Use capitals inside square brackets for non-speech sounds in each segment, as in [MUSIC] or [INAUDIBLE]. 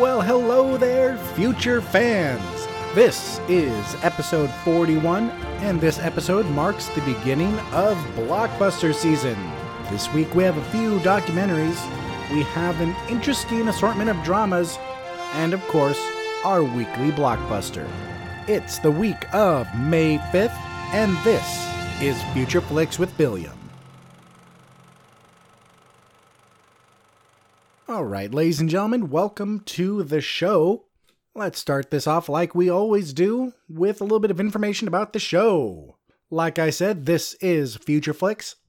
Well, hello there, future fans. This is episode 41, and this episode marks the beginning of blockbuster season. This week we have a few documentaries, we have an interesting assortment of dramas, and of course, our weekly blockbuster. It's the week of May 5th, and this is Future Flicks with Billiam. All right, ladies and gentlemen, welcome to the show. Let's start this off like we always do with a little bit of information about the show. Like I said, this is Future.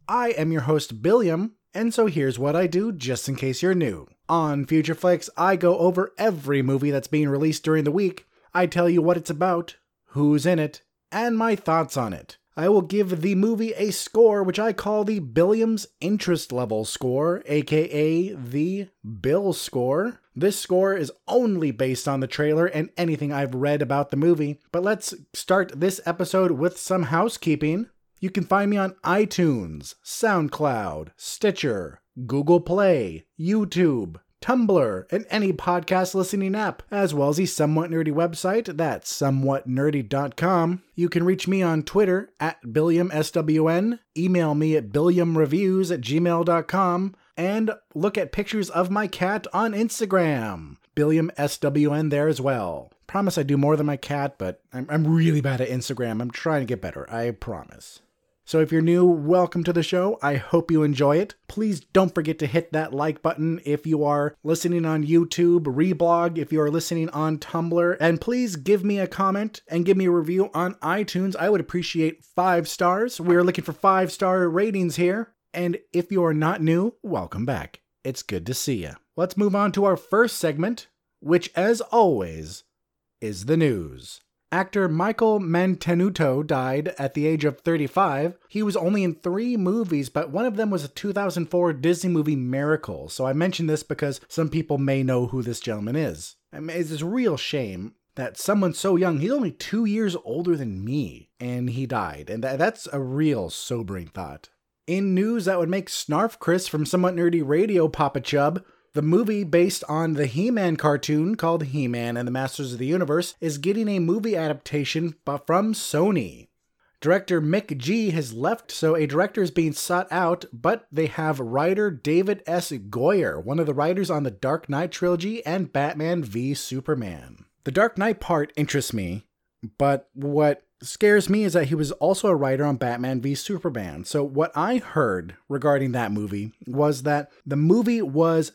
I am your host, Billiam, and so here's what I do just in case you're new. On Future I go over every movie that's being released during the week. I tell you what it's about, who's in it, and my thoughts on it. I will give the movie a score which I call the Billiams Interest Level score, aka the Bill score. This score is only based on the trailer and anything I've read about the movie, but let's start this episode with some housekeeping. You can find me on iTunes, SoundCloud, Stitcher, Google Play, YouTube, Tumblr, and any podcast listening app, as well as the Somewhat Nerdy website, that's somewhatnerdy.com. You can reach me on Twitter at BilliamSWN, email me at billiamreviews at gmail.com, and look at pictures of my cat on Instagram. BilliamSWN there as well. Promise I do more than my cat, but I'm, I'm really bad at Instagram. I'm trying to get better, I promise. So if you're new, welcome to the show. I hope you enjoy it. Please don't forget to hit that like button if you are listening on YouTube, Reblog if you are listening on Tumblr, and please give me a comment and give me a review on iTunes. I would appreciate five stars. We're looking for five star ratings here. And if you are not new, welcome back. It's good to see you. Let's move on to our first segment, which, as always, is the news. Actor Michael Mantenuto died at the age of 35. He was only in three movies, but one of them was a 2004 Disney movie Miracle. So I mention this because some people may know who this gentleman is. I mean, it's a real shame that someone so young, he's only two years older than me, and he died. And th- that's a real sobering thought. In news that would make Snarf Chris from Somewhat Nerdy Radio Papa Chub, the movie, based on the He Man cartoon called He Man and the Masters of the Universe, is getting a movie adaptation from Sony. Director McG has left, so a director is being sought out, but they have writer David S. Goyer, one of the writers on the Dark Knight trilogy and Batman v Superman. The Dark Knight part interests me, but what scares me is that he was also a writer on Batman v Superman. So, what I heard regarding that movie was that the movie was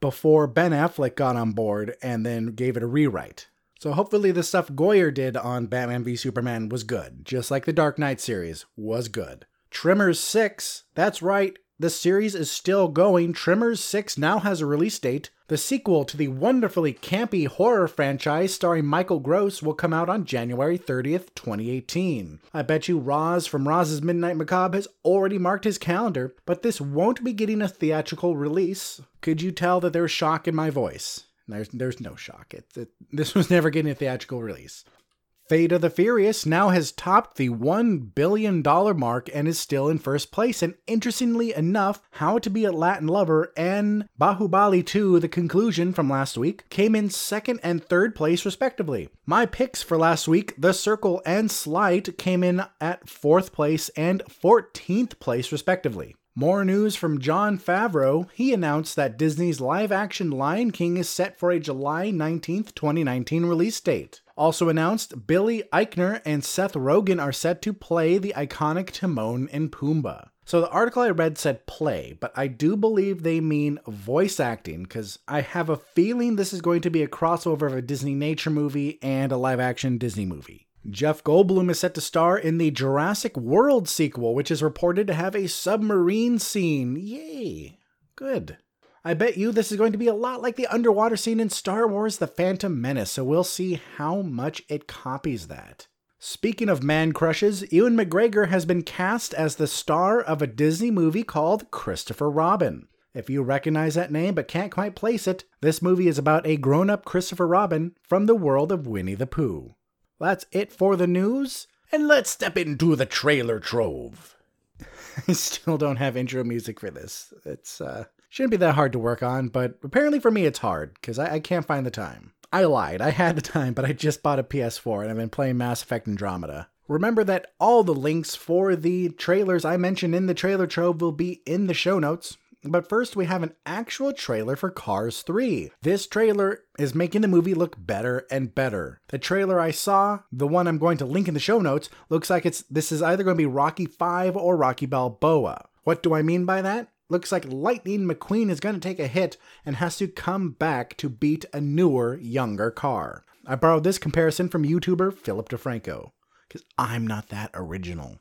before Ben Affleck got on board and then gave it a rewrite. So hopefully the stuff Goyer did on Batman v Superman was good, just like the Dark Knight series was good. Tremors 6, that's right, the series is still going. Tremors 6 now has a release date. The sequel to the wonderfully campy horror franchise starring Michael Gross will come out on January 30th, 2018. I bet you Roz from Roz's Midnight Macabre has already marked his calendar, but this won't be getting a theatrical release. Could you tell that there's shock in my voice? There's, there's no shock. It, it, this was never getting a theatrical release. Fate of the Furious now has topped the $1 billion mark and is still in first place. And interestingly enough, How to Be a Latin Lover and Bahubali 2, the conclusion from last week, came in second and third place respectively. My picks for last week, The Circle and Sleight, came in at fourth place and 14th place respectively. More news from Jon Favreau. He announced that Disney's live action Lion King is set for a July 19th, 2019 release date. Also announced, Billy Eichner and Seth Rogen are set to play the iconic Timon and Pumbaa. So the article I read said play, but I do believe they mean voice acting because I have a feeling this is going to be a crossover of a Disney nature movie and a live action Disney movie. Jeff Goldblum is set to star in the Jurassic World sequel, which is reported to have a submarine scene. Yay! Good. I bet you this is going to be a lot like the underwater scene in Star Wars The Phantom Menace, so we'll see how much it copies that. Speaking of man crushes, Ewan McGregor has been cast as the star of a Disney movie called Christopher Robin. If you recognize that name but can't quite place it, this movie is about a grown up Christopher Robin from the world of Winnie the Pooh. That's it for the news, and let's step into the trailer trove. [LAUGHS] I still don't have intro music for this. It's uh shouldn't be that hard to work on, but apparently for me it's hard because I, I can't find the time. I lied. I had the time, but I just bought a PS4 and I've been playing Mass Effect Andromeda. Remember that all the links for the trailers I mentioned in the trailer trove will be in the show notes. But first, we have an actual trailer for Cars 3. This trailer is making the movie look better and better. The trailer I saw, the one I'm going to link in the show notes, looks like it's this is either going to be Rocky 5 or Rocky Balboa. What do I mean by that? Looks like Lightning McQueen is going to take a hit and has to come back to beat a newer, younger car. I borrowed this comparison from YouTuber Philip DeFranco, because I'm not that original.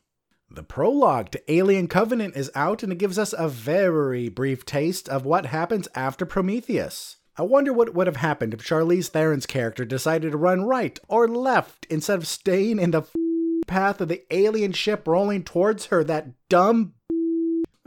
The prologue to Alien Covenant is out and it gives us a very brief taste of what happens after Prometheus. I wonder what would have happened if Charlize Theron's character decided to run right or left instead of staying in the path of the alien ship rolling towards her, that dumb.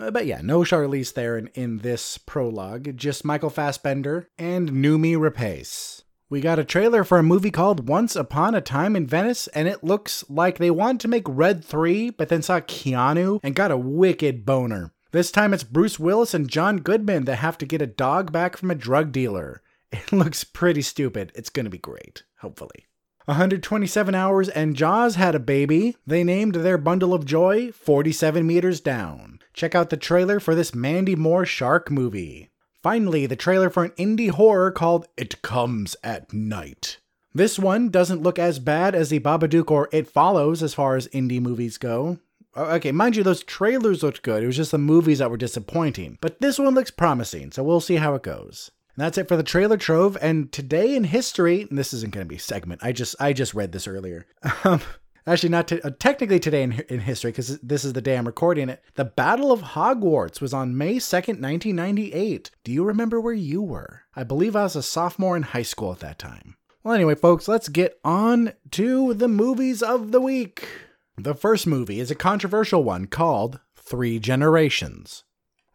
Uh, but yeah, no Charlize Theron in this prologue, just Michael Fassbender and Noomi Rapace. We got a trailer for a movie called Once Upon a Time in Venice, and it looks like they wanted to make Red 3, but then saw Keanu and got a wicked boner. This time it's Bruce Willis and John Goodman that have to get a dog back from a drug dealer. [LAUGHS] It looks pretty stupid. It's gonna be great, hopefully. 127 hours and Jaws had a baby. They named their bundle of joy 47 meters down. Check out the trailer for this Mandy Moore shark movie. Finally, the trailer for an indie horror called It Comes at Night. This one doesn't look as bad as the Babadook or It Follows as far as indie movies go. Okay, mind you, those trailers looked good. It was just the movies that were disappointing. But this one looks promising, so we'll see how it goes. And that's it for the trailer trove. And today in history, and this isn't going to be a segment. I just I just read this earlier. [LAUGHS] Um, Actually, not uh, technically today in, in history, because this is the day I'm recording it. The Battle of Hogwarts was on May 2nd, 1998. Do you remember where you were? I believe I was a sophomore in high school at that time. Well, anyway, folks, let's get on to the movies of the week. The first movie is a controversial one called Three Generations.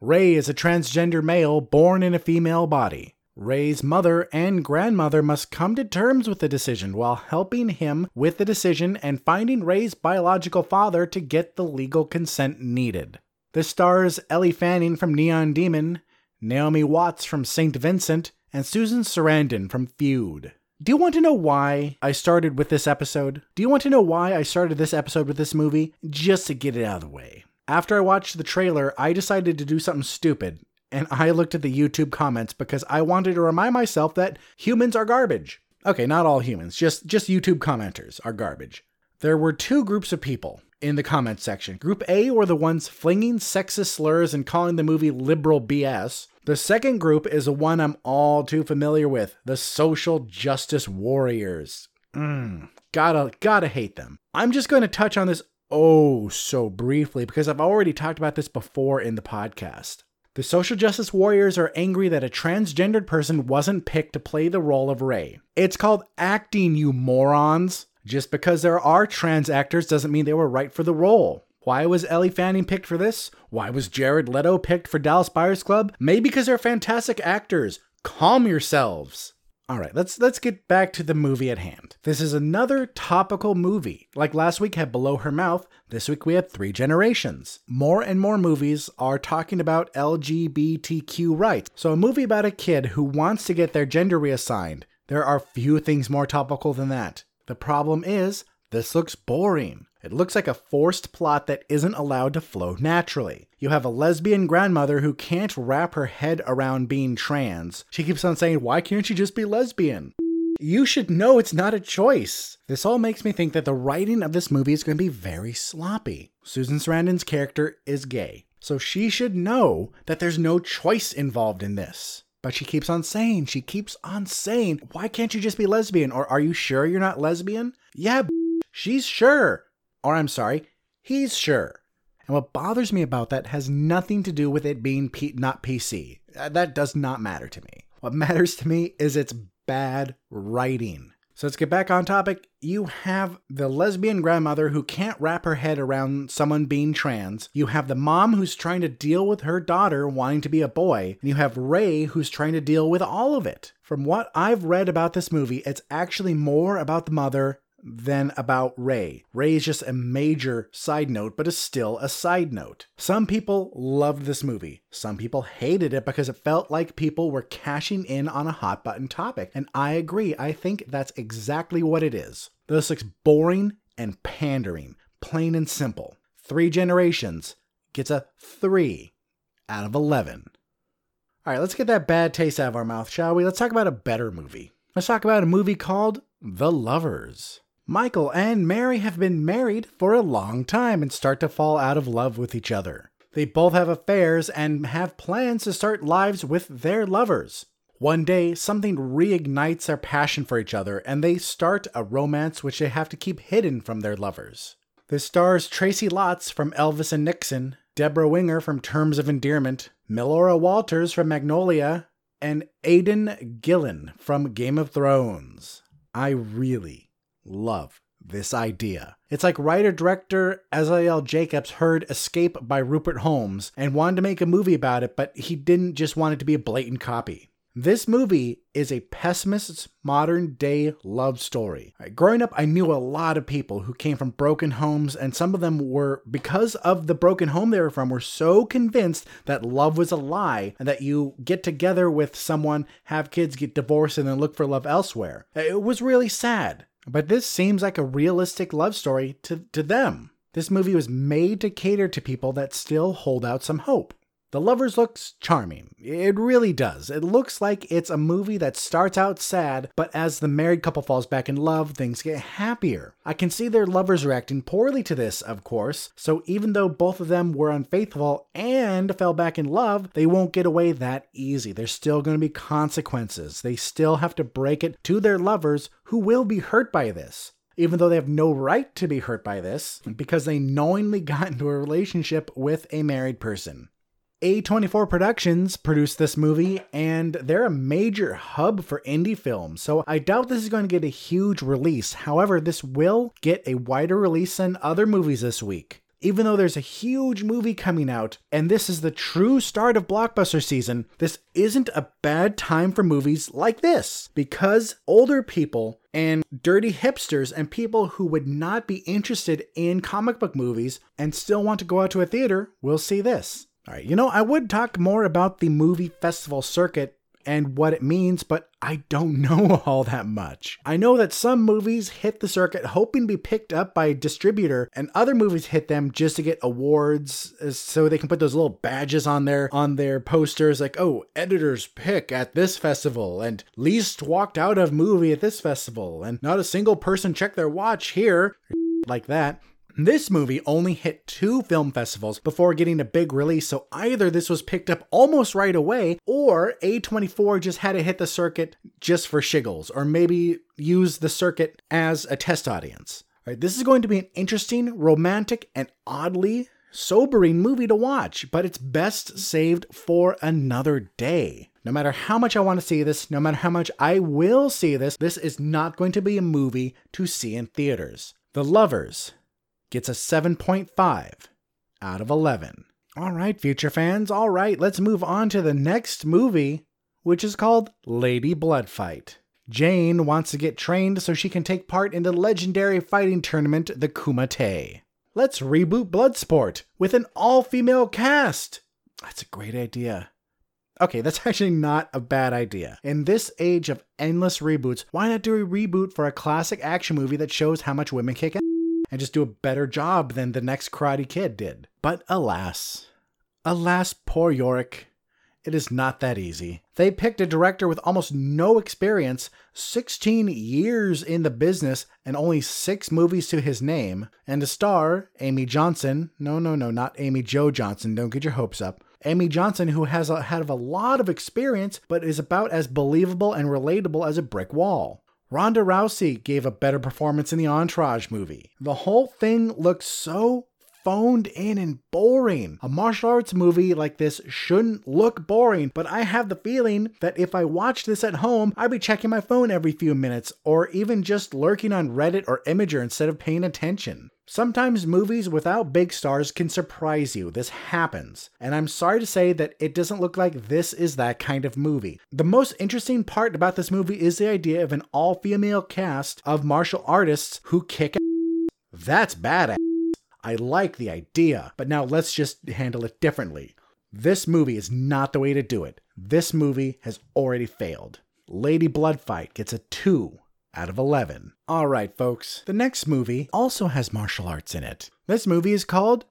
Ray is a transgender male born in a female body. Ray's mother and grandmother must come to terms with the decision while helping him with the decision and finding Ray's biological father to get the legal consent needed. This stars Ellie Fanning from Neon Demon, Naomi Watts from St. Vincent, and Susan Sarandon from Feud. Do you want to know why I started with this episode? Do you want to know why I started this episode with this movie? Just to get it out of the way. After I watched the trailer, I decided to do something stupid and I looked at the YouTube comments because I wanted to remind myself that humans are garbage. Okay, not all humans, just just YouTube commenters are garbage. There were two groups of people in the comment section. Group A were the ones flinging sexist slurs and calling the movie liberal BS. The second group is the one I'm all too familiar with, the social justice warriors. Mm, gotta gotta hate them. I'm just going to touch on this oh so briefly because I've already talked about this before in the podcast. The social justice warriors are angry that a transgendered person wasn't picked to play the role of Ray. It's called acting, you morons. Just because there are trans actors doesn't mean they were right for the role. Why was Ellie Fanning picked for this? Why was Jared Leto picked for Dallas Buyers Club? Maybe because they're fantastic actors. Calm yourselves. All right, let's let's get back to the movie at hand. This is another topical movie. Like last week had Below Her Mouth, this week we had Three Generations. More and more movies are talking about LGBTQ rights. So a movie about a kid who wants to get their gender reassigned. There are few things more topical than that. The problem is this looks boring. It looks like a forced plot that isn't allowed to flow naturally. You have a lesbian grandmother who can't wrap her head around being trans. She keeps on saying, Why can't you just be lesbian? You should know it's not a choice. This all makes me think that the writing of this movie is going to be very sloppy. Susan Sarandon's character is gay, so she should know that there's no choice involved in this. But she keeps on saying, she keeps on saying, why can't you just be lesbian? Or are you sure you're not lesbian? Yeah, she's sure. Or I'm sorry, he's sure. And what bothers me about that has nothing to do with it being P- not PC. Uh, that does not matter to me. What [LAUGHS] matters to me is it's bad writing. So let's get back on topic. You have the lesbian grandmother who can't wrap her head around someone being trans. You have the mom who's trying to deal with her daughter wanting to be a boy. And you have Ray who's trying to deal with all of it. From what I've read about this movie, it's actually more about the mother than about Ray. Ray is just a major side note, but is still a side note. Some people loved this movie. Some people hated it because it felt like people were cashing in on a hot button topic. And I agree. I think that's exactly what it is. This looks boring and pandering, plain and simple. Three Generations gets a 3 out of 11. All right, let's get that bad taste out of our mouth, shall we? Let's talk about a better movie. Let's talk about a movie called The Lovers. Michael and Mary have been married for a long time and start to fall out of love with each other. They both have affairs and have plans to start lives with their lovers. One day, something reignites their passion for each other, and they start a romance which they have to keep hidden from their lovers. This stars Tracy Letts from Elvis and Nixon, Debra Winger from Terms of Endearment, Melora Walters from Magnolia, and Aidan Gillen from Game of Thrones. I really love this idea. It's like writer director Azael Jacobs heard Escape by Rupert Holmes and wanted to make a movie about it, but he didn't just want it to be a blatant copy. This movie is a pessimist's modern day love story. Growing up, I knew a lot of people who came from broken homes, and some of them were, because of the broken home they were from, were so convinced that love was a lie and that you get together with someone, have kids, get divorced, and then look for love elsewhere. It was really sad. But this seems like a realistic love story to, to them. This movie was made to cater to people that still hold out some hope. The Lovers looks charming. It really does. It looks like it's a movie that starts out sad, but as the married couple falls back in love, things get happier. I can see their lovers reacting poorly to this, of course, so even though both of them were unfaithful and fell back in love, they won't get away that easy. There's still going to be consequences. They still have to break it to their lovers who will be hurt by this even though they have no right to be hurt by this, because they knowingly [LAUGHS] got into a relationship with a married person. A24 Productions produced this movie, and they're a major hub for indie films, so I doubt this is going to get a huge release. However, this will get a wider release than other movies this week. Even though there's a huge movie coming out, and this is the true start of blockbuster season, this isn't a bad time for movies like this. Because older people and dirty hipsters and people who would not be interested in comic book movies and still want to go out to a theater will see this. All right, you know, I would talk more about the movie festival circuit and what it means, but I don't [LAUGHS] know all that much. I know that some movies hit the circuit hoping to be picked up by a distributor, and other movies hit them just to get awards uh, so they can put those little badges on their on their posters like, "Oh, editor's pick at this festival and least walked out of movie at this festival and not a single person checked their watch here." [LAUGHS] Like that. This movie only hit two film festivals before getting a big release, so either this was picked up almost right away, or A24 just had to hit the circuit just for shiggles, or maybe use the circuit as a test audience. Right, this is going to be an interesting, romantic, and oddly sobering movie to watch, but it's best saved for another day. No matter how much I want to see this, no matter how much I will see this, this is not going to be a movie to see in theaters. The Lovers gets a 7.5 out of 11. All right, future fans, all right, let's move on to the next movie, which is called Lady Bloodfight. Jane wants to get trained so she can take part in the legendary fighting tournament, the Kumite. Let's reboot Bloodsport with an all female cast. That's a great idea. Okay, that's [LAUGHS] actually not a bad idea. In this age of endless reboots, why not do a reboot for a classic action movie that shows how much women kick? And just do a better job than the next Karate Kid did. But alas, alas, poor Yorick. It is not that easy. They picked a director with almost no experience, 16 years in the business, and only six movies to his name, and a star, Amy Johnson. No, no, no, not Amy Jo Johnson. Don't get your hopes up. Amy Johnson, who has a, had a lot of experience, but is about as believable and relatable as a brick wall. Ronda Rousey gave a better performance in the Entourage movie. The whole thing looks so phoned in and boring. A martial arts movie like this shouldn't look boring, but I have the feeling that if I watched this at home, I'd be checking my phone every few minutes or even just lurking on Reddit or Imgur instead of paying attention. Sometimes movies without big stars can surprise you. This happens. And I'm sorry to say that it doesn't look like this is that kind of movie. The most interesting part about this movie is the idea of an all female cast of martial artists who kick ass. That's badass. I like the idea, but now let's just handle it differently. This movie is not the way to do it. This movie has already failed. Lady Bloodfight gets a 2 out of 11. Alright, folks, the next movie also has martial arts in it. This movie is called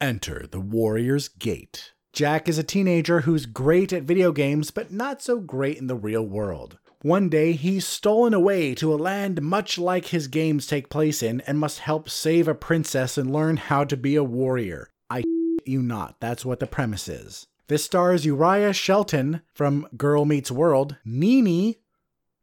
Enter the Warrior's Gate. Jack is a teenager who's great at video games, but not so great in the real world. One day, he's stolen away to a land much like his games take place in and must help save a princess and learn how to be a warrior. I [LAUGHS] you not, that's what the premise is. This stars Uriah Shelton from Girl Meets World, Nini,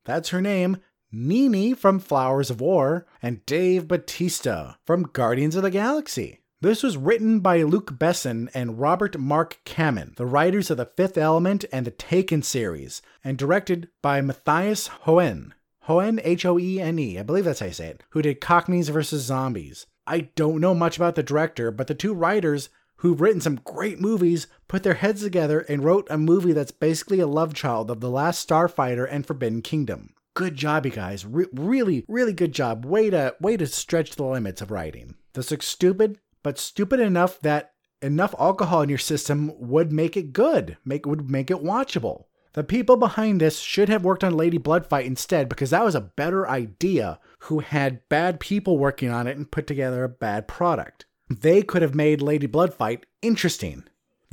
that's her name, Nini from Flowers of War, and Dave Batista from Guardians of the Galaxy. This was written by Luc Besson and Robert Mark Kamen, the writers of The Fifth Element and the Taken series, and directed by Matthias Hoene. Hoene, H O E N E, I believe that's how you say it, who did Cockneys vs. Zombies. I don't know much about the director, but the two writers who've written some great movies put their heads together and wrote a movie that's basically a love child of The Last Starfighter and Forbidden Kingdom. Good job, you guys. Re- really, really good job. Way to way to stretch the limits of writing. Looks stupid, but stupid enough that enough alcohol in your system would make it good, make would make it watchable. The people behind this should have worked on Lady Bloodfight instead because that was a better idea who had bad people working on it and put together a bad product. They could have made Lady Bloodfight interesting.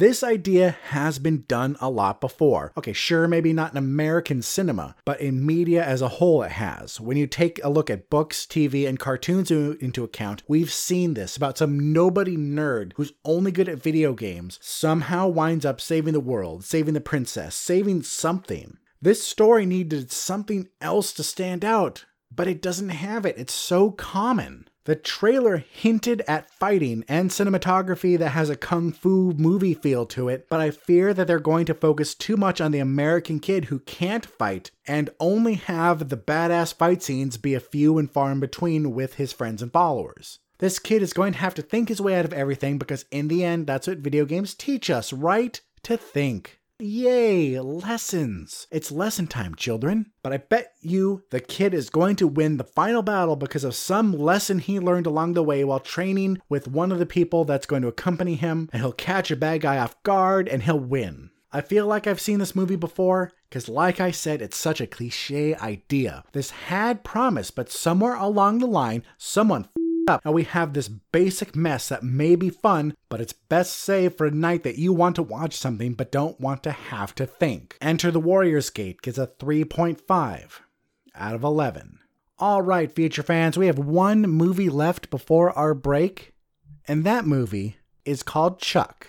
This idea has been done a lot before. Okay, sure, maybe not in American cinema, but in media as a whole it has. When you take a look at books, TV, and cartoons into account, we've seen this about some nobody nerd who's only good at video games somehow winds up saving the world, saving the princess, saving something. This story needed something else to stand out, but it doesn't have it. It's so common. The trailer hinted at fighting and cinematography that has a kung fu movie feel to it, but I fear that they're going to focus too much on the American kid who can't fight and only have the badass fight scenes be a few and far in between with his friends and followers. This kid is going to have to think his way out of everything because, in the end, that's what video games teach us, right? To think. Yay, lessons. It's lesson time, children. But I bet you the kid is going to win the final battle because of some lesson he learned along the way while training with one of the people that's going to accompany him, and he'll catch a bad guy off guard and he'll win. I feel like I've seen this movie before, because like I said, it's such a cliche idea. This had promise, but somewhere along the line, someone up. We have this basic mess that may be fun, but it's best saved for a night that you want to watch something but don't want to have to think. Enter the Warrior's Gate gets a 3.5 out of 11. All right, feature fans, we have one movie left before our break, and that movie is called Chuck.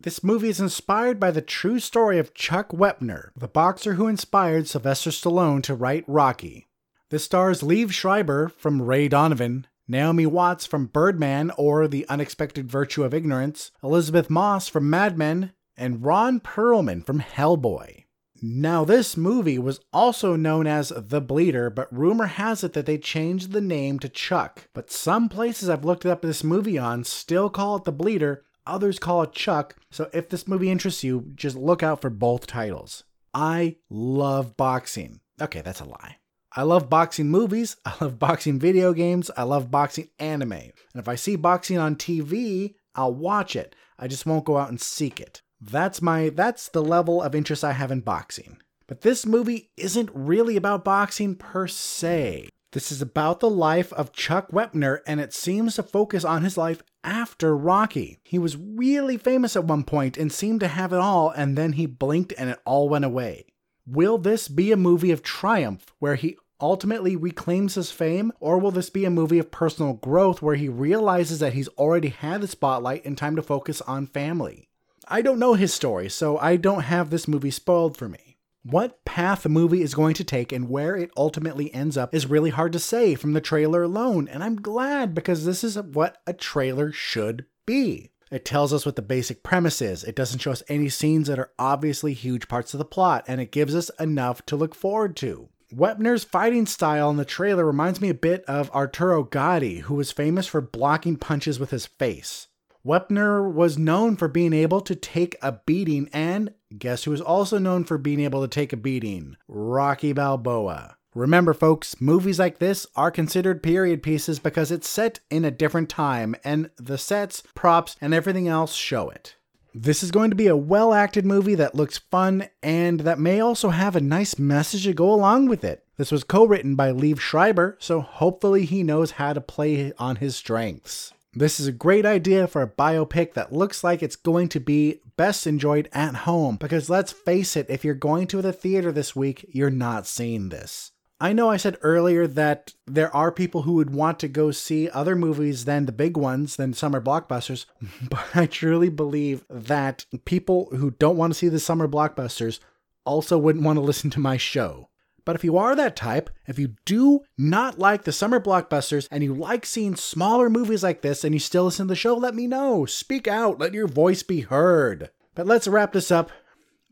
This movie is inspired by the true story of Chuck Wepner, the boxer who inspired Sylvester Stallone to write Rocky. This stars Liev Schreiber from Ray Donovan, Naomi Watts from Birdman or The Unexpected Virtue of Ignorance, Elisabeth Moss from Mad Men, and Ron Perlman from Hellboy. Now, this movie was also known as The Bleeder, but rumor has it that they changed the name to Chuck. But some places I've looked up this movie on still call it The Bleeder, others call it Chuck, so if this movie interests you, just look out for both titles. I love boxing. Okay, that's a lie. I love boxing movies, [LAUGHS] I love boxing video games, I love boxing anime. And if I see boxing on TV, I'll watch it. I just won't go out and seek it. That's my that's the level of interest I have in boxing. But this movie isn't really about boxing per se. This is about the life of Chuck Wepner, and it seems to focus on his life after Rocky. He was really famous at one point and seemed to have it all, and then he blinked and it all went away. Will this be a movie of triumph where he ultimately reclaims his fame, or will this be a movie of personal growth where he realizes that he's already had the spotlight and time to focus on family? I don't know his story, so I don't have this movie spoiled for me. What path the movie is going to take and where it ultimately ends up is really hard to say from the trailer alone, and I'm glad because this is what a trailer should be. It tells us what the basic premise is. It doesn't show us any scenes that are obviously huge parts of the plot, and it gives us enough to look forward to. Wepner's fighting style in the trailer reminds me a bit of Arturo Gatti, who was famous for blocking punches with his face. Wepner was known for being able to take a beating, and guess who was also known for being able to take a beating? Rocky Balboa. Remember, folks, movies like this are considered period pieces because it's set in a different time, and the sets, props, and everything else show it. This is going to be a well acted movie that looks fun and that may also have a nice message to go along with it. This was co written by Liev Schreiber, so hopefully he knows how to play on his strengths. This is a great idea for a biopic that looks like it's going to be best enjoyed at home because let's face it, if you're going to the theater this week, you're not seeing this. I know I said earlier that there are people who would want to go see other movies than the big ones, than summer blockbusters, [LAUGHS] but I truly believe that people who don't want to see the summer blockbusters also wouldn't want to listen to my show. But if you are that type, if you do not like the summer blockbusters and you like seeing smaller movies like this and you still listen to the show, let me know. Speak out, let your voice be heard. But let's wrap this up.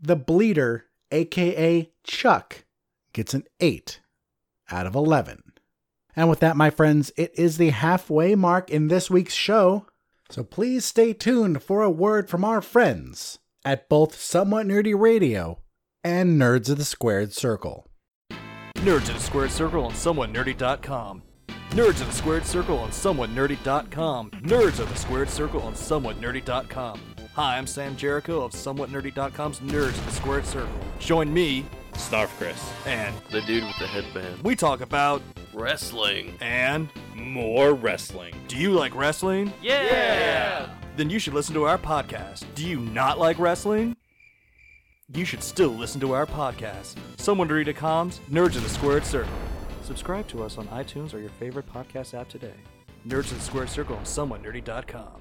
The Bleeder, aka Chuck, gets an 8 out of 11. And with that, my friends, it is the halfway mark in this week's show. So please stay tuned for a word from our friends at both Somewhat Nerdy Radio and Nerds of the Squared Circle. Nerds of the Squared Circle on SomewhatNerdy.com. Nerds of the Squared Circle on SomewhatNerdy.com. Nerds of the Squared Circle on SomewhatNerdy.com. Hi, I'm Sam Jericho of SomewhatNerdy.com's Nerds of the Squared Circle. Join me, Snarf Chris. and The dude with the headband. we talk about Wrestling. and More wrestling. do you like wrestling? Yeah! Then you should listen to our podcast. Do you not like wrestling? You should still listen to our podcast. SomewhatNerdy.com's Nerds in the Squared Circle. Subscribe to us on iTunes or your favorite podcast app today. Nerds in the Squared Circle on SomewhatNerdy.com.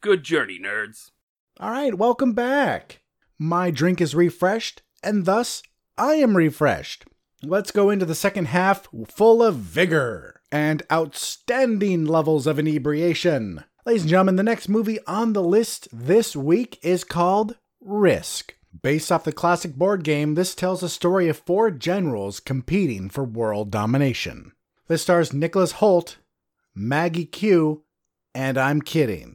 Good journey, nerds. All right, welcome back. My drink is refreshed, and thus I am refreshed. Let's go into the second half full of vigor and outstanding levels of inebriation. Ladies and gentlemen, the next movie on the list this week is called Risk. Based off the classic board game, this tells a story of four generals competing for world domination. This stars Nicholas Hoult, Maggie Q, and I'm kidding.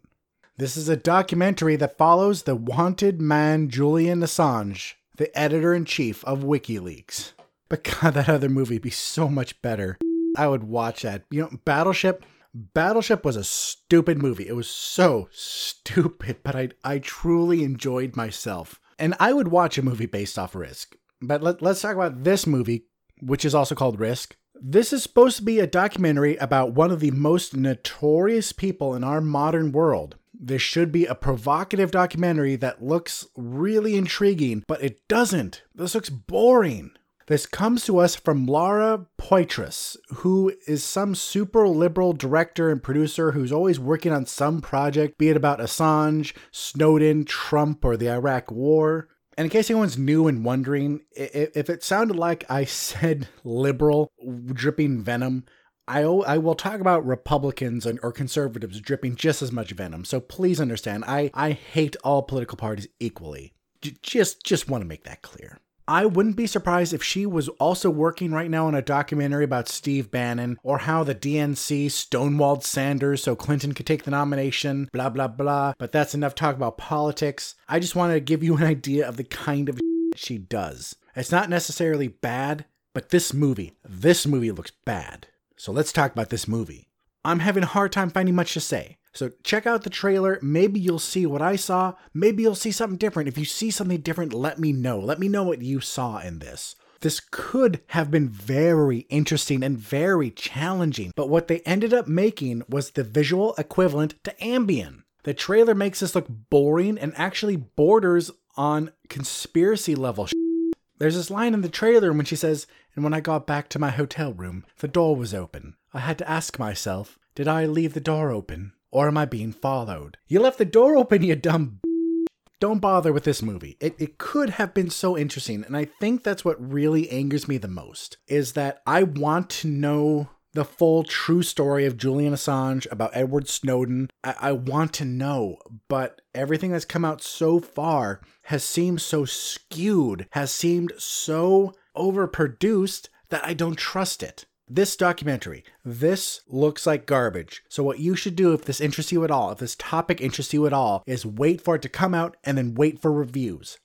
This is a documentary that follows the wanted man Julian Assange, the editor in chief of WikiLeaks. But God, that other movie would be so much better. I would watch that. You know, Battleship. Battleship was a stupid movie. It was so stupid, but I I truly enjoyed myself. And I would watch a movie based off Risk. But let, let's talk about this movie, which is also called Risk. This is supposed to be a documentary about one of the most notorious people in our modern world. This should be a provocative documentary that looks really intriguing, but it doesn't. This looks boring. This comes to us from Laura Poitras, who is some super liberal director and producer who's always working on some project, be it about Assange, Snowden, Trump, or the Iraq War. And in case anyone's new and wondering, if it sounded like I [LAUGHS] said liberal dripping venom, I, I will talk about Republicans and, or conservatives dripping just as much venom. So please understand, I, I hate all political parties equally. J- just just want to make that clear. I wouldn't be surprised if she was also working right now on a documentary about Steve Bannon or how the DNC stonewalled Sanders so Clinton could take the nomination, blah, blah, blah. But that's enough talk about politics. I just wanted to give you an idea of the kind of she does. It's not necessarily bad, but this movie, this movie looks bad. So let's talk about this movie. I'm having a hard time finding much to say. So check out the trailer. Maybe you'll see what I saw. Maybe you'll see something different. If you see something different, let me know. Let me know what you saw in this. This could have been very interesting and very challenging, but what they ended up making was the visual equivalent to Ambien. The trailer makes this look boring and actually borders on conspiracy level. There's this line in the trailer when she says, And when I got back to my hotel room, the door was open. I had to ask myself, Did I leave the door open? Or am I being followed? You left the door open, you dumb. Don't bother with this movie. It, it could have been so interesting. And I think that's what really angers me the most is that I want to know the full true story of Julian Assange, about Edward Snowden. I, I, want to know, but everything that's come out so far has seemed so skewed, has seemed so overproduced that I don't trust it. This documentary, this looks like garbage. So, what you should do if this interests you at all, if this topic interests you at all, is wait for it to come out and then wait for reviews.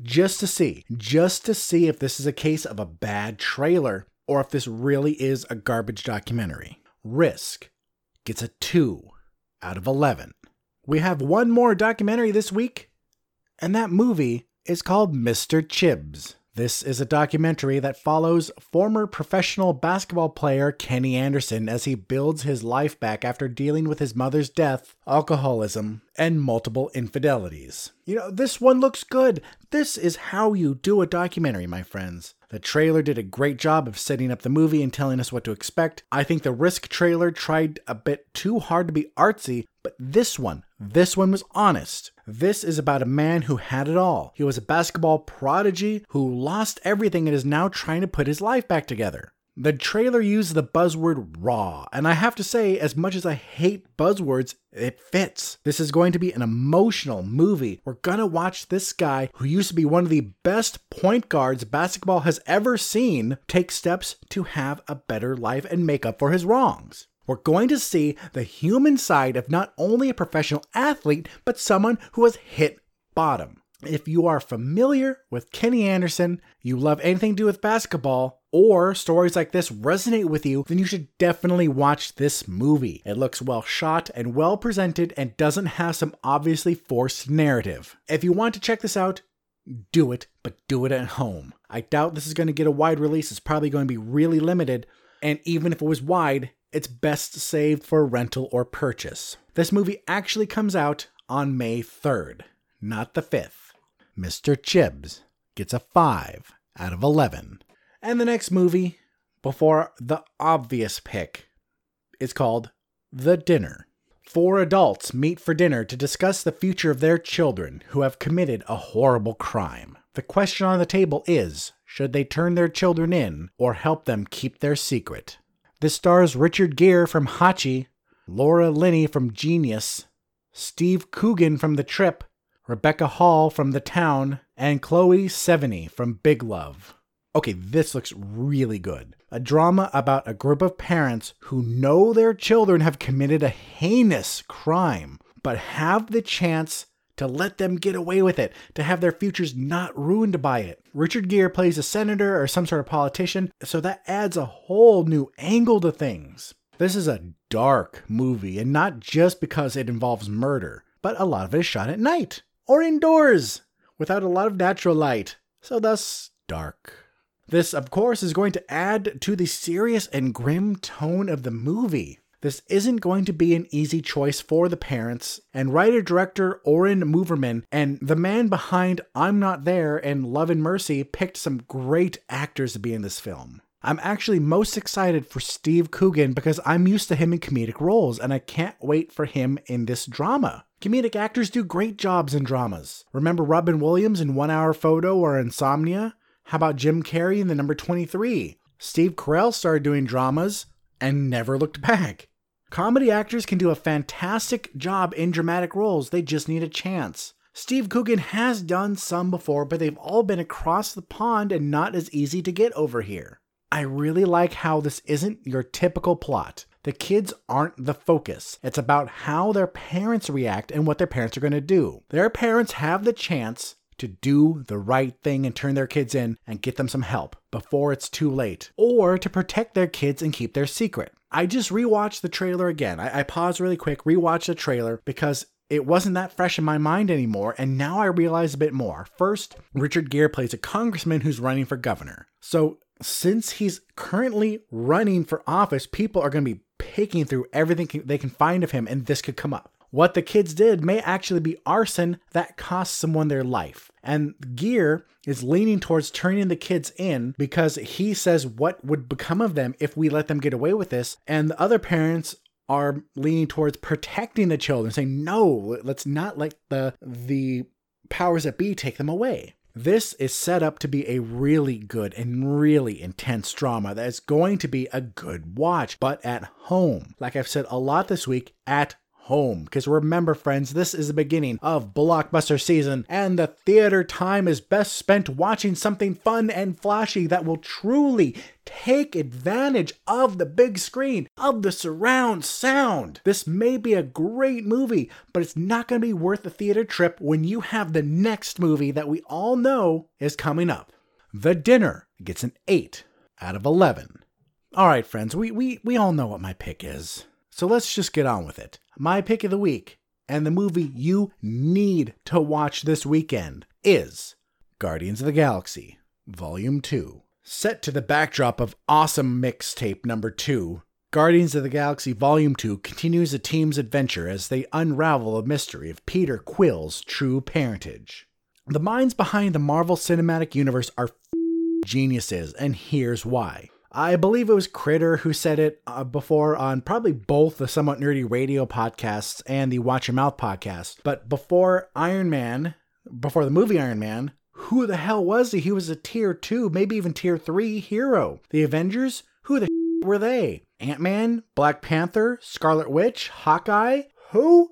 Just to see, just to see if this is a case of a bad trailer or if this really is a garbage documentary. Risk gets a 2 out of 11. We have one more documentary this week, and that movie is called Mr. Chibbs. This is a documentary that follows former professional basketball player Kenny Anderson as he builds his life back after dealing with his mother's death, alcoholism, and multiple infidelities. You know, this one looks good. This is how you do a documentary, my friends. The trailer did a great job of setting up the movie and telling us what to expect. I think the Risk trailer tried a bit too hard to be artsy, but this one, this one was honest. This is about a man who had it all. He was a basketball prodigy who lost everything and is now trying to put his life back together. The trailer used the buzzword raw, and I have to say, as much as I hate buzzwords, it fits. This is going to be an emotional movie. We're gonna watch this guy, who used to be one of the best point guards basketball has ever seen, take steps to have a better life and make up for his wrongs. We're going to see the human side of not only a professional athlete, but someone who has hit bottom. If you are familiar with Kenny Anderson, you love anything to do with basketball, or stories like this resonate with you, then you should definitely watch this movie. It looks well shot and well presented and doesn't have some obviously forced narrative. If you want to check this out, do it, but do it at home. I doubt this is going to get a wide release. It's probably going to be really limited, and even if it was wide, it's best saved for rental or purchase. This movie actually comes out on May 3rd, not the 5th. Mr. Chibbs gets a 5 out of 11. And the next movie, before the obvious pick, is called The Dinner. Four adults meet for dinner to discuss the future of their children who have committed a horrible crime. The question on the table is should they turn their children in or help them keep their secret? This stars Richard Gere from Hachi, Laura Linney from Genius, Steve Coogan from The Trip, Rebecca Hall from The Town, and Chloe Sevigny from Big Love. Okay, this looks really good. A drama about a group of parents who know their children have committed a heinous crime, but have the chance to let them get away with it, to have their futures not ruined by it. Richard Gere plays a senator or some sort of politician, so that adds a whole new angle to things. This is a dark movie, and not just because it involves murder, but a lot of it is shot at night or indoors without a lot of natural light, so thus dark. This, of course, is going to add to the serious and grim tone of the movie. This isn't going to be an easy choice for the parents, and writer director Oren Moverman and the man behind I'm Not There and Love and Mercy picked some great actors to be in this film. I'm actually most excited for Steve Coogan because I'm used to him in comedic roles, and I can't wait for him in this drama. Comedic actors do great jobs in dramas. Remember Robin Williams in One Hour Photo or Insomnia? How about Jim Carrey in the number 23? Steve Carell started doing dramas and never looked back. Comedy actors can do a fantastic job in dramatic roles, they just need a chance. Steve Coogan has done some before, but they've all been across the pond and not as easy to get over here. I really like how this isn't your typical plot. The kids aren't the focus. It's about how their parents react and what their parents are going to do. Their parents have the chance to do the right thing and turn their kids in and get them some help before it's too late, or to protect their kids and keep their secret. I just rewatched the trailer again. I, I paused really quick, rewatched the trailer because it wasn't that fresh in my mind anymore, and now I realize a bit more. First, Richard Gere plays a congressman who's running for governor. So, since he's currently running for office, people are going to be picking through everything they can find of him, and this could come up. What the kids did may actually be arson that cost someone their life. And Gere is leaning towards turning the kids in because he says what would become of them if we let them get away with this. And the other parents are leaning towards protecting the children, saying, no, let's not let the the powers that be take them away. This is set up to be a really good and really intense drama that is going to be a good watch, but at home. Like I've said a lot this week, at home. Because remember, friends, this is the beginning of blockbuster season, and the theater time is best spent watching something fun and flashy that will truly take advantage of the big screen, of the surround sound. This may be a great movie, but it's not going to be worth the theater trip when you have the next movie that we all know is coming up. The Dinner gets an 8 out of 11. All right, friends, we, we, we all know what my pick is. So let's just get on with it. My pick of the week and the movie you need to watch this weekend is Guardians of the Galaxy, Volume 2. Set to the backdrop of awesome mixtape number 2, Guardians of the Galaxy Volume 2 continues the team's adventure as they unravel the mystery of Peter Quill's true parentage. The minds behind the Marvel Cinematic Universe are geniuses, and here's why. I believe it was Critter who said it uh, before on probably both the Somewhat Nerdy Radio podcasts and the Watch Your Mouth podcast. But before Iron Man, before the movie Iron Man, who the hell was he? He was a tier two, maybe even tier three hero. The Avengers, who the [LAUGHS] were they? Ant Man, Black Panther, Scarlet Witch, Hawkeye? Who?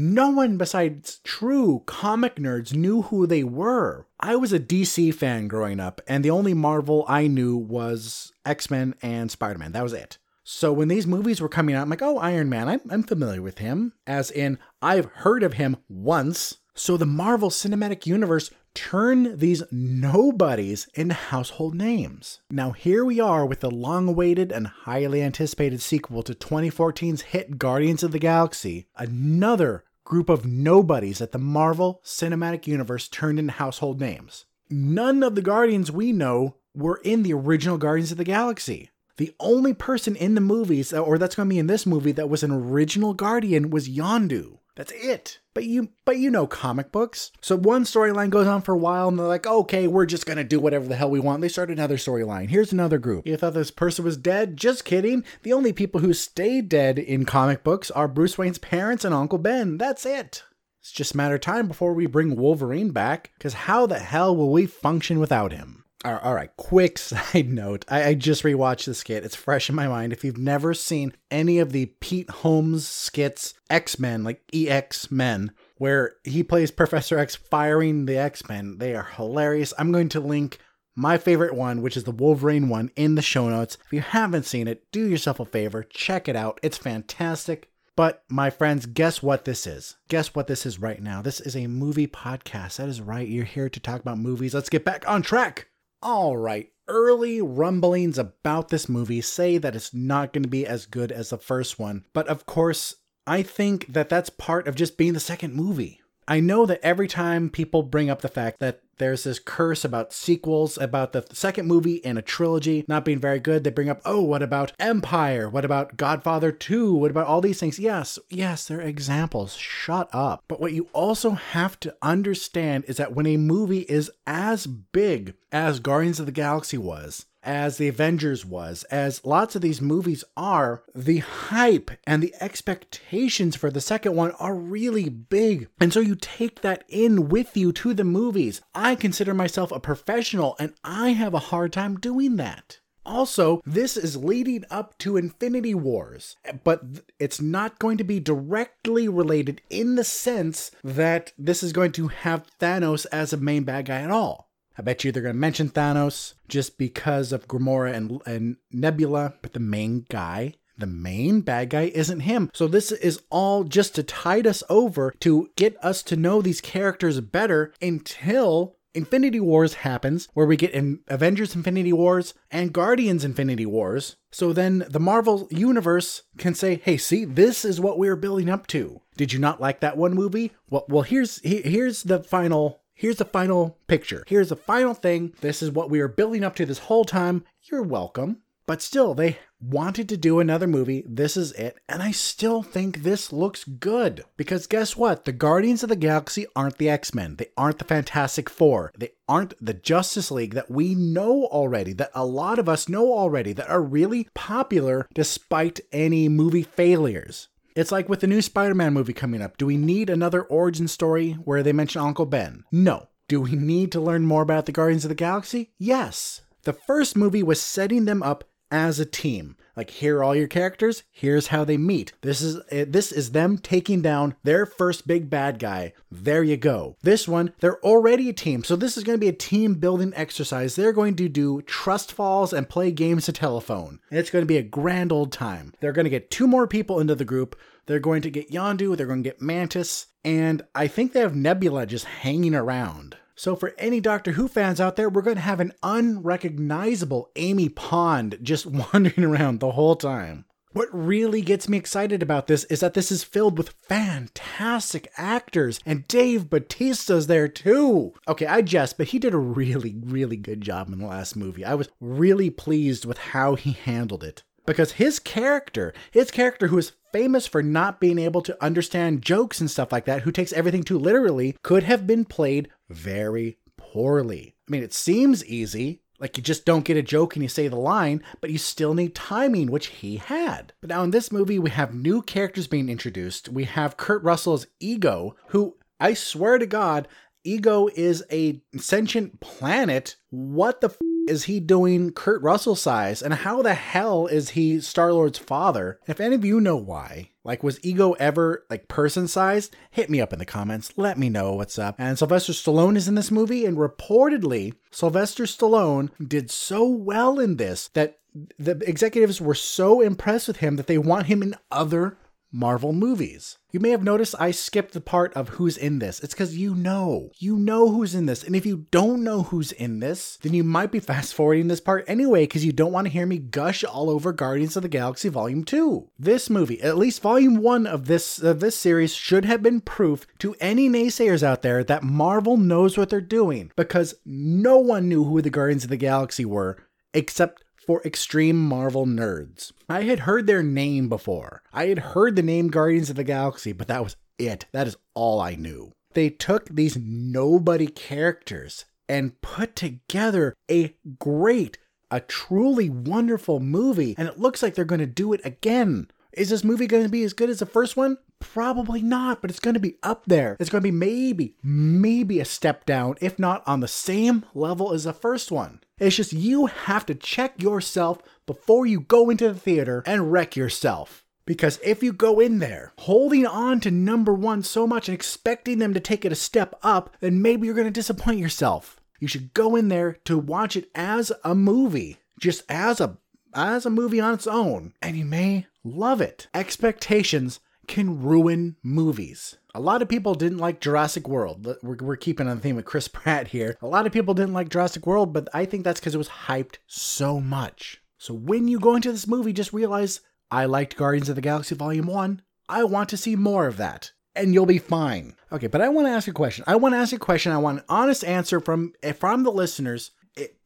No one besides true comic nerds knew who they were. I was a DC fan growing up, and the only Marvel I knew was X Men and Spider Man. That was it. So when these movies were coming out, I'm like, oh, Iron Man, I'm, I'm familiar with him. As in, I've heard of him once. So the Marvel Cinematic Universe turned these nobodies into household names. Now here we are with the long-awaited and highly anticipated sequel to 2014's hit Guardians of the Galaxy, another group of nobodies that the Marvel Cinematic Universe turned into household names. None of the Guardians we know were in the original Guardians of the Galaxy. The only person in the movies, or that's going to be in this movie, that was an original Guardian was Yondu. That's it. But you but you know comic books. So one storyline goes on for a while and they're like, okay, we're just gonna do whatever the hell we want. They start another storyline. Here's another group. You thought this person was dead? Just kidding. The only people who stay dead in comic books are Bruce Wayne's parents and Uncle Ben. That's it. It's just a matter of time before we bring Wolverine back, because how the hell will we function without him? All right, quick [LAUGHS] side note. I, I, just rewatched the skit. It's fresh in my mind. If you've never seen any of the Pete Holmes skits, X Men, like EX Men, where he plays [LAUGHS] Professor X firing the X Men, they are hilarious. I'm going to link my favorite one, which is the Wolverine one, in the show notes. If you haven't seen it, do yourself a favor, check it out. It's fantastic. But my friends, guess what this is? Guess what this is right now? This is a movie podcast. That is right. You're here to talk about movies. Let's get back on track. All right, early rumblings about this movie say that it's not going to be as good as the first one. But of course, I think that that's part of just being the second movie. I know that every time people bring up the fact that there's this curse about sequels, about the second movie in a trilogy not being very good. They bring up, oh, what about Empire? What about Godfather 2? What about all these things? Yes, yes, they're examples. Shut up. But what you also have to understand is that when a movie is as big as Guardians of the Galaxy was, as the Avengers was, as lots of these movies are, the hype and the expectations for the second one are really big. And so you take that in with you to the movies. I consider myself a professional and I have a hard time doing that. Also, this is leading up to Infinity Wars, but it's not going to be directly related in the sense that this is going to have Thanos as a main bad guy at all. I bet you they're going to mention Thanos just because of Gamora and, and Nebula, but the main guy the main bad guy isn't him. So this is all just to tide us over to get us to know these characters better until Infinity Wars happens, where we get in Avengers Infinity Wars and Guardians Infinity Wars. So then the Marvel Universe can say, hey, see, this is what we're building up to. Did you not like that one movie? Well, well, here's here's the final here's the final picture. Here's the final thing. This is what we were building up to this whole time. You're welcome. But still, they wanted to do another movie. This is it. And I still think this looks good. Because guess what? The Guardians of the Galaxy aren't the X Men. They aren't the Fantastic Four. They aren't the Justice League that we know already, that a lot of us know already, that are really popular despite any movie failures. It's like with the new Spider Man movie coming up. Do we need another origin story where they mention Uncle Ben? No. Do we need to learn more about the Guardians of the Galaxy? Yes. The first movie was setting them up as a team. Like here are all your characters, here's how they meet. This is eh, this is them taking down their first big bad guy. There you go. This one, they're already a team. So this is going to be a team building exercise. They're going to do trust falls and play games to telephone. It's going to be a grand old time. They're going to get two more people into the group. They're going to get Yondu, they're going to get Mantis, and I think they have Nebula just hanging around. So, for any Doctor Who fans out there, we're going to have an unrecognizable Amy Pond just [LAUGHS] wandering around the whole time. What really gets me excited about this is that this is filled with fantastic actors, and Dave Batista's there too. Okay, I jest, but he did a really, really good job in the last movie. I was really pleased with how he handled it. Because his character, his character who is famous for not being able to understand jokes and stuff like that, who takes everything too literally, could have been played very poorly. I mean, it seems easy, like you just don't get a joke and you say the line, but you still need timing, which he had. But now in this movie, we have new characters being introduced. We have Kurt Russell's Ego, who I swear to God, Ego is a sentient planet. What the f- is he doing Kurt Russell size? And how the hell is he Star Lord's father? If any of you know why, like, was Ego ever like person sized? Hit me up in the comments. Let me know what's up. And Sylvester Stallone is in this movie, and reportedly, Sylvester Stallone did so well in this that the executives were so impressed with him that they want him in other Marvel movies. You may have noticed I skipped the part of who's in this. It's because you know. You know who's in this. And if you don't know who's in this, then you might be [LAUGHS] fast forwarding this part anyway because you don't want to hear me gush all over Guardians of the Galaxy Volume 2. This movie, at least Volume 1 of this of this series should have been proof to any naysayers out there that Marvel knows what they're doing because no one knew who the Guardians of the Galaxy were except for extreme Marvel nerds. I had heard their name before. I had heard the name Guardians of the Galaxy, but that was it. That is all I knew. They took these nobody characters and put together a great, a truly wonderful movie, and it looks like they're going to do it again. Is this movie going to be as good as the first one? Probably not, but it's going to be up there. It's going to be maybe, maybe a step down, if not on the same level as the first one. It's just you have to check yourself before you go into the theater and wreck yourself. Because if you go in there holding on to number one so much and expecting them to take it a step up, then maybe you're going to disappoint yourself. You should go in there to watch it as a movie, just as a as a movie on its own, and you may love it. Expectations can ruin movies. A lot of people didn't like Jurassic World. We're, we're keeping on the theme of Chris [LAUGHS] Pratt here. A lot of people didn't like Jurassic World, but I think that's because it was hyped so much. So when you go into this movie, just realize I liked Guardians of the Galaxy Volume 1. I want to see more of that. And you'll be fine. Okay, but I want to ask a question. I want to ask a question. I want an honest answer from eh, from the listeners.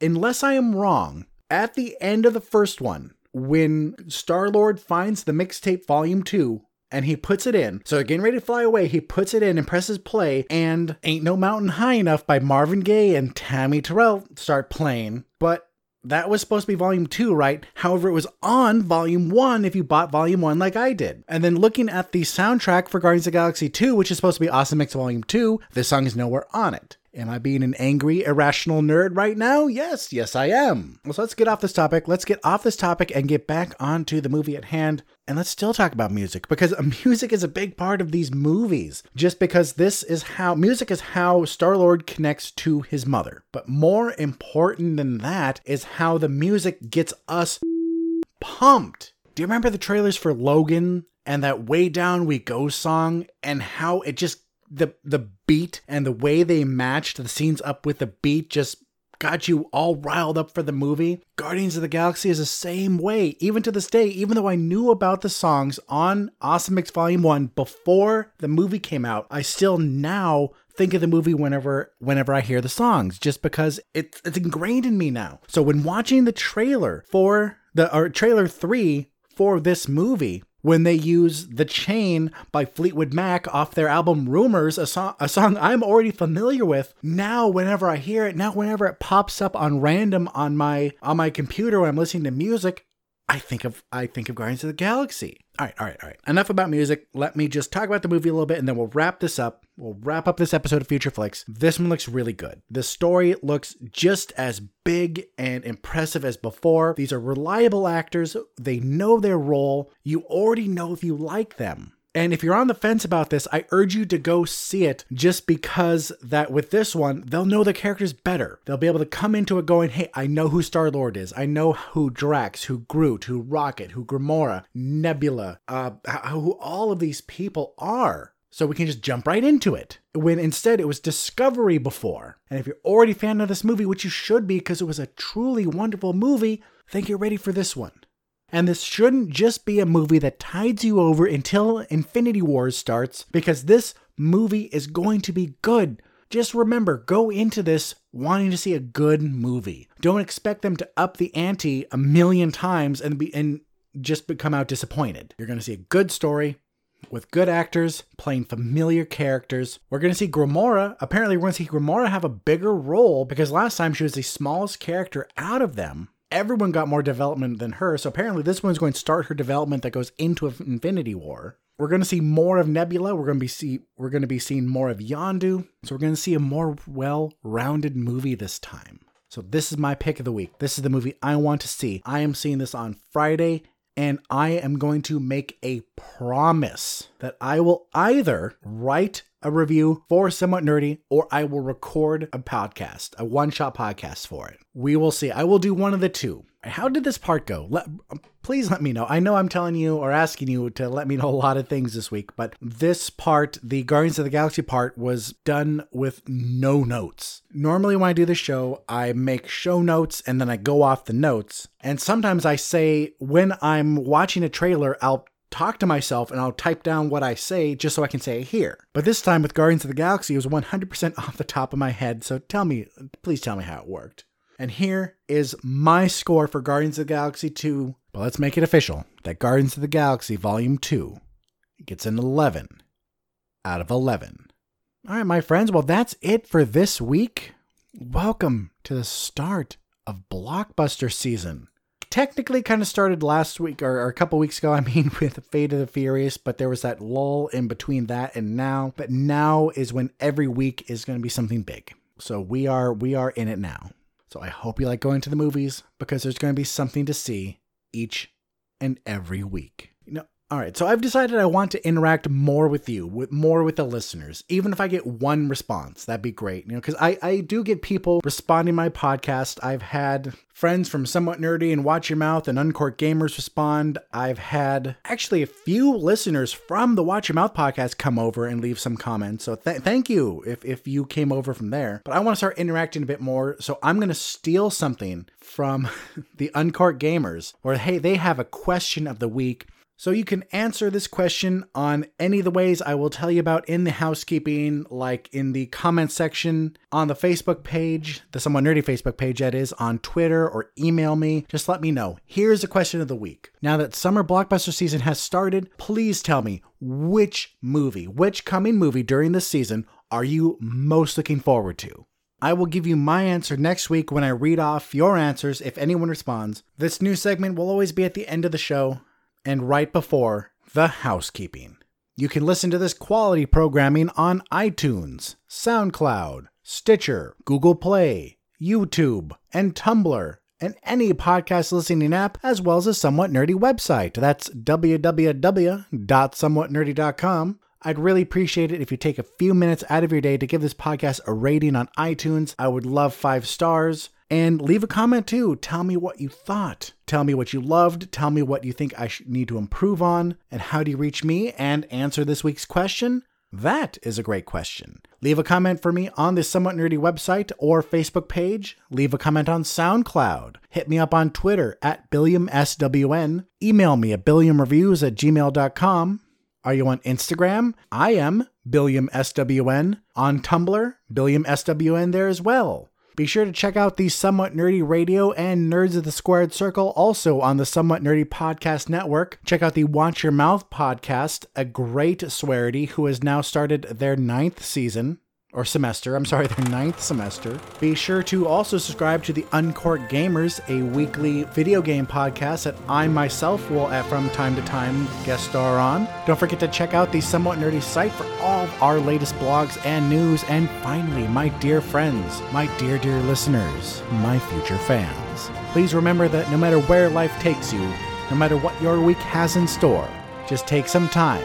Unless I am wrong, at the end of the first one, when Star Lord finds the mixtape Volume 2 and he puts it in. So getting ready to fly away, he puts it in and presses play, and Ain't No Mountain High Enough by Marvin Gaye and Tammy Terrell start playing. But that was supposed to be volume two, right? However, it was on volume one if you bought volume one like I did. And then looking at the soundtrack for Guardians of Galaxy 2, which is supposed to be Awesome Mix Volume 2, this song is nowhere on it. Am I being an angry, irrational nerd right now? Yes, yes, I am. Well, so let's get off this topic. Let's get off this topic and get back onto the movie at hand. And let's still talk about music because [LAUGHS] music is a big part of these movies. Just because this is how music is how Star Lord connects to his mother. But more important than that is how the music gets us pumped. Do you remember the trailers for Logan and that Way Down We Go song and how it just the the beat and the way they matched the scenes up with the beat just got you all riled up for the movie. Guardians of the Galaxy is the same way. Even to this day, even though I knew about the songs on Awesome Mix Volume 1 before the movie came out, I still now think of the movie whenever whenever I hear the songs just because it's it's ingrained in me now. So when watching the trailer for the or trailer 3 for this movie, when they use The Chain by Fleetwood Mac off their album Rumours, a song, a song I'm already familiar with. Now, whenever I hear it, now whenever it pops up on random on my on my computer when I'm listening to music, I think of I think of Guardians of the Galaxy. All right, all right, all right. Enough about music. Let me just talk about the movie a little bit and then we'll wrap this up. We'll wrap up this episode of Future Flicks. This one looks really good. The story looks just as big and impressive as before. These are reliable actors. They know their role. You already know if you like them. And if you're on the fence about this, I urge you to go see it just because that with this one, they'll know the characters better. They'll be able to come into it going, hey, I know who Star Lord is. I know who Drax, who Groot, who Rocket, who Gamora, Nebula, uh, who all of these people are. So we can just jump right into it. When instead it was Discovery before. And if you're already a fan of this movie, which you should be because it was a truly wonderful movie, then you're ready for this one. And this shouldn't just be a movie that tides you over until Infinity Wars starts, because this movie is going to be good. Just remember, go into this wanting to see a good movie. Don't expect them to up the ante a million times and be and just come out disappointed. You're going to see a good story with good actors playing familiar characters. We're going to see Gamora. Apparently, we're going to see Gamora have a bigger role because last time she was the smallest character out of them everyone got more development than her. So apparently, this one's going to start her development that goes into Infinity War. We're going to see more of Nebula. We're going to be see we're going to be seeing more of Yondu. So we're going to see a more well-rounded movie this time. So this is my pick of the week. This is the movie I want to see. I am seeing this on Friday and I am going to make a promise that I will either write a review for Somewhat Nerdy or I will record a podcast, a one shot podcast for it. We will see. I will do one of the two. How did this part go? Let, um, please let me know. I know I'm telling you or asking you to let me know a lot of things this week, but this part, the Guardians of the Galaxy part, was done with no notes. Normally, when I do the show, I make show notes and then I go off the notes. And sometimes I say, when I'm watching a trailer, I'll talk to myself and I'll type down what I say just so I can say it here. But this time with Guardians of the Galaxy, it was 100% off the top of my head. So tell me, please tell me how it worked. And here is my score for Guardians of the Galaxy 2. But let's make it official that Guardians of the Galaxy Volume 2 gets an 11 out of 11. All right, my friends, well, that's it for this week. Welcome to the start of blockbuster season. Technically, kind of started last week or, or a couple weeks ago, [LAUGHS] I mean, with Fate of the Furious, but there was that lull in between that and now. But now is when every week is going to be something big. So we are we are in it now. So I hope you like going to the movies because there's going to be something to see each and every week. You know, all right, so I've decided I want to interact more with you, with more with the listeners. Even if I get one response, that'd be great. You know, because I, I do get people responding my podcast. I've had friends from Somewhat Nerdy and Watch Your Mouth and Uncork Gamers respond. I've had actually a few listeners from the Watch Your Mouth podcast come over and leave some comments. So th- thank you if, if you came over from there. But I want to start interacting a bit more. So I'm going to steal something from [LAUGHS] the Uncork Gamers, where hey, they have a question of the week so you can answer this question on any of the ways I will tell you about in the housekeeping, like in the comment section on the Facebook page, the Somewhat Nerdy Facebook page that is, on Twitter, or email me. Just let me know. Here's a question of the week. Now that summer blockbuster season has started, please tell me which movie, which coming movie during this season are you most looking forward to? I will give you my answer next week when I read off your answers if anyone responds. This new segment will always be at the end of the show, and right before the housekeeping. You can listen to this quality programming on iTunes, SoundCloud, Stitcher, Google Play, YouTube, and Tumblr, and any podcast listening app, as well as a somewhat nerdy website. That's www.somewhatnerdy.com. I'd really appreciate it if you take a few minutes out of your day to give this podcast a rating on iTunes. I would love five stars. And leave a comment too. Tell me what you thought. Tell me what you loved. Tell me what you think I need to improve on. And how do you reach me and answer this week's question? That is a great question. Leave a comment for me on the Somewhat Nerdy website or Facebook page. Leave a comment on SoundCloud. Hit me up on Twitter at BilliamSWN. Email me at billiamreviews at gmail.com. Are you on Instagram? I am BilliamSWN. On Tumblr, BilliamSWN there as well. Be sure to check out the Somewhat Nerdy Radio and Nerds of the Squared Circle also on the Somewhat Nerdy Podcast Network. Check out the Watch Your Mouth podcast, a great swearity who has now started their ninth season or semester. I'm sorry, [LAUGHS] their ninth semester. Be sure to also subscribe to the Uncorked Gamers, a weekly video game podcast that I myself will, at from time to time, guest star on. Don't forget to check out the Somewhat Nerdy site for all of our latest blogs and news. And finally, my dear friends, my dear, dear listeners, my future fans, please remember that no matter where life takes you, no matter what your week has in store, just take some time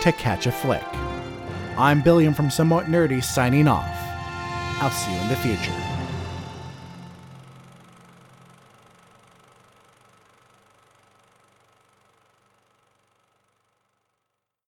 to catch a flick. I'm Billiam from Somewhat Nerdy signing off. I'll see you in the future.